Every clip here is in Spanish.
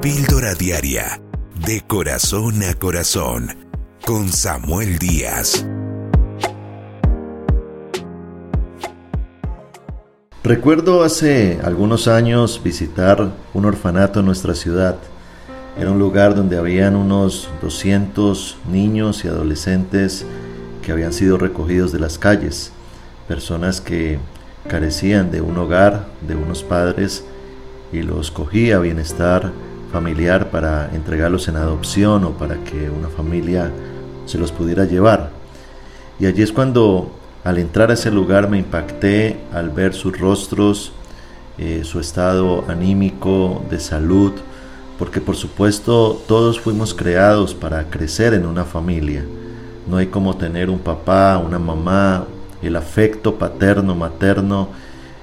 Píldora Diaria, de corazón a corazón, con Samuel Díaz. Recuerdo hace algunos años visitar un orfanato en nuestra ciudad. Era un lugar donde habían unos 200 niños y adolescentes que habían sido recogidos de las calles, personas que carecían de un hogar, de unos padres, y los cogía bienestar familiar para entregarlos en adopción o para que una familia se los pudiera llevar. Y allí es cuando al entrar a ese lugar me impacté al ver sus rostros, eh, su estado anímico, de salud, porque por supuesto todos fuimos creados para crecer en una familia. No hay como tener un papá, una mamá, el afecto paterno, materno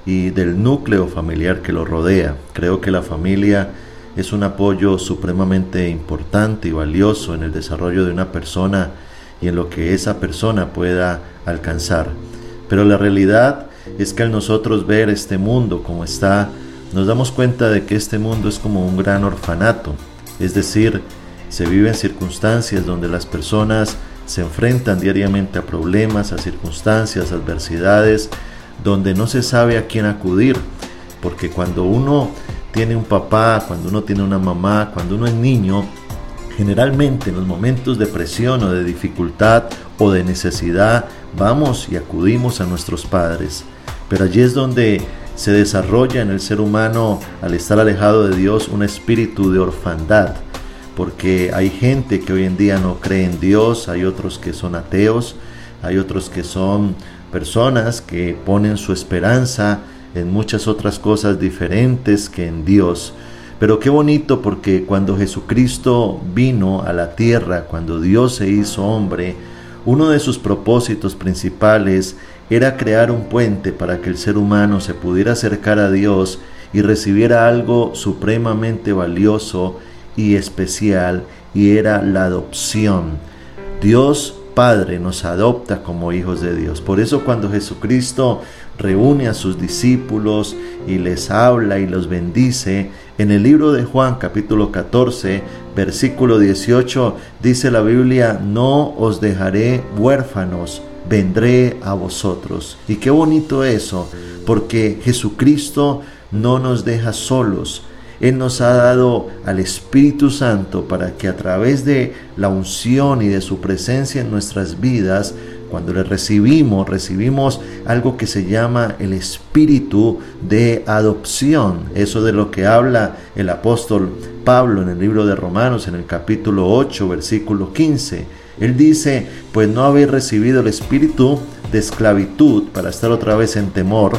y del núcleo familiar que lo rodea. Creo que la familia es un apoyo supremamente importante y valioso en el desarrollo de una persona y en lo que esa persona pueda alcanzar. Pero la realidad es que al nosotros ver este mundo como está, nos damos cuenta de que este mundo es como un gran orfanato, es decir, se viven circunstancias donde las personas se enfrentan diariamente a problemas, a circunstancias, adversidades, donde no se sabe a quién acudir, porque cuando uno tiene un papá, cuando uno tiene una mamá, cuando uno es niño, generalmente en los momentos de presión o de dificultad o de necesidad, vamos y acudimos a nuestros padres. Pero allí es donde se desarrolla en el ser humano, al estar alejado de Dios, un espíritu de orfandad porque hay gente que hoy en día no cree en Dios, hay otros que son ateos, hay otros que son personas que ponen su esperanza en muchas otras cosas diferentes que en Dios. Pero qué bonito porque cuando Jesucristo vino a la tierra, cuando Dios se hizo hombre, uno de sus propósitos principales era crear un puente para que el ser humano se pudiera acercar a Dios y recibiera algo supremamente valioso y especial y era la adopción. Dios Padre nos adopta como hijos de Dios. Por eso cuando Jesucristo reúne a sus discípulos y les habla y los bendice, en el libro de Juan capítulo 14, versículo 18, dice la Biblia, no os dejaré huérfanos, vendré a vosotros. Y qué bonito eso, porque Jesucristo no nos deja solos, él nos ha dado al Espíritu Santo para que a través de la unción y de su presencia en nuestras vidas, cuando le recibimos, recibimos algo que se llama el espíritu de adopción. Eso de lo que habla el apóstol Pablo en el libro de Romanos, en el capítulo 8, versículo 15. Él dice, pues no habéis recibido el espíritu de esclavitud para estar otra vez en temor,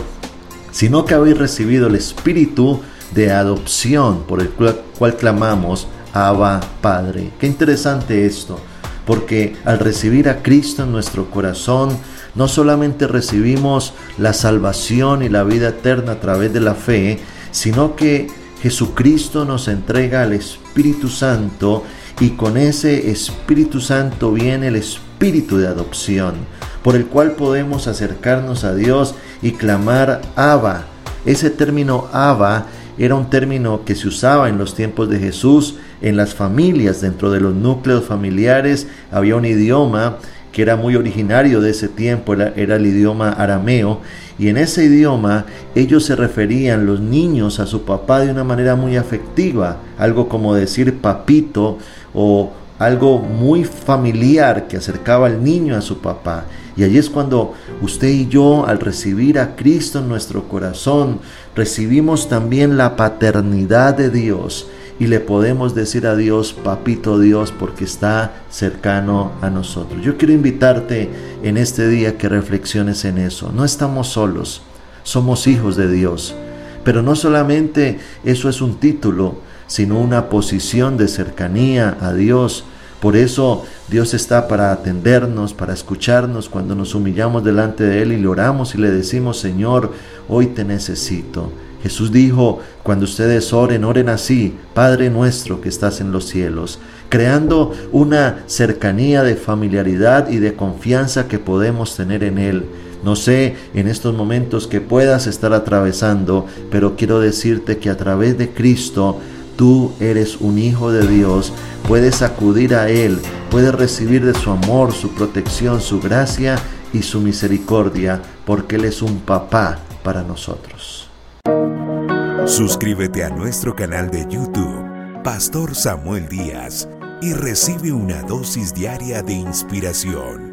sino que habéis recibido el espíritu de adopción por el cual, clamamos Abba Padre. Qué interesante esto, porque al recibir a Cristo en nuestro corazón, no solamente recibimos la salvación y la vida eterna a través de la fe, sino que Jesucristo nos entrega al Espíritu Santo y con ese Espíritu Santo viene el Espíritu de adopción, por el cual podemos acercarnos a Dios y clamar Abba. Ese término Abba era un término que se usaba en los tiempos de Jesús, en las familias, dentro de los núcleos familiares, había un idioma que era muy originario de ese tiempo, era, el idioma arameo, y en ese idioma ellos se referían, los niños, a su papá de una manera muy afectiva, algo como decir papito o algo muy familiar que acercaba al niño a su papá. Y allí es cuando usted y yo, al recibir a Cristo en nuestro corazón, recibimos también la paternidad de Dios y le podemos decir a Dios, papito Dios, porque está cercano a nosotros. Yo quiero invitarte en este día que reflexiones en eso. No estamos solos, somos hijos de Dios. Pero no solamente eso es un título, sino una posición de cercanía a Dios. Por eso Dios está para atendernos, para escucharnos cuando nos humillamos delante de Él y le oramos y le decimos, Señor, hoy te necesito. Jesús dijo, cuando ustedes oren, oren así, Padre nuestro que estás en los cielos, creando una cercanía de familiaridad y de confianza que podemos tener en Él. No sé en estos momentos que puedas estar atravesando, pero quiero decirte que a través de Cristo tú eres un hijo de Dios, puedes acudir a Él, puedes recibir de su amor, su protección, su gracia y su misericordia, porque Él es un papá para nosotros. Suscríbete a nuestro canal de YouTube, Pastor Samuel Díaz, y recibe una dosis diaria de inspiración.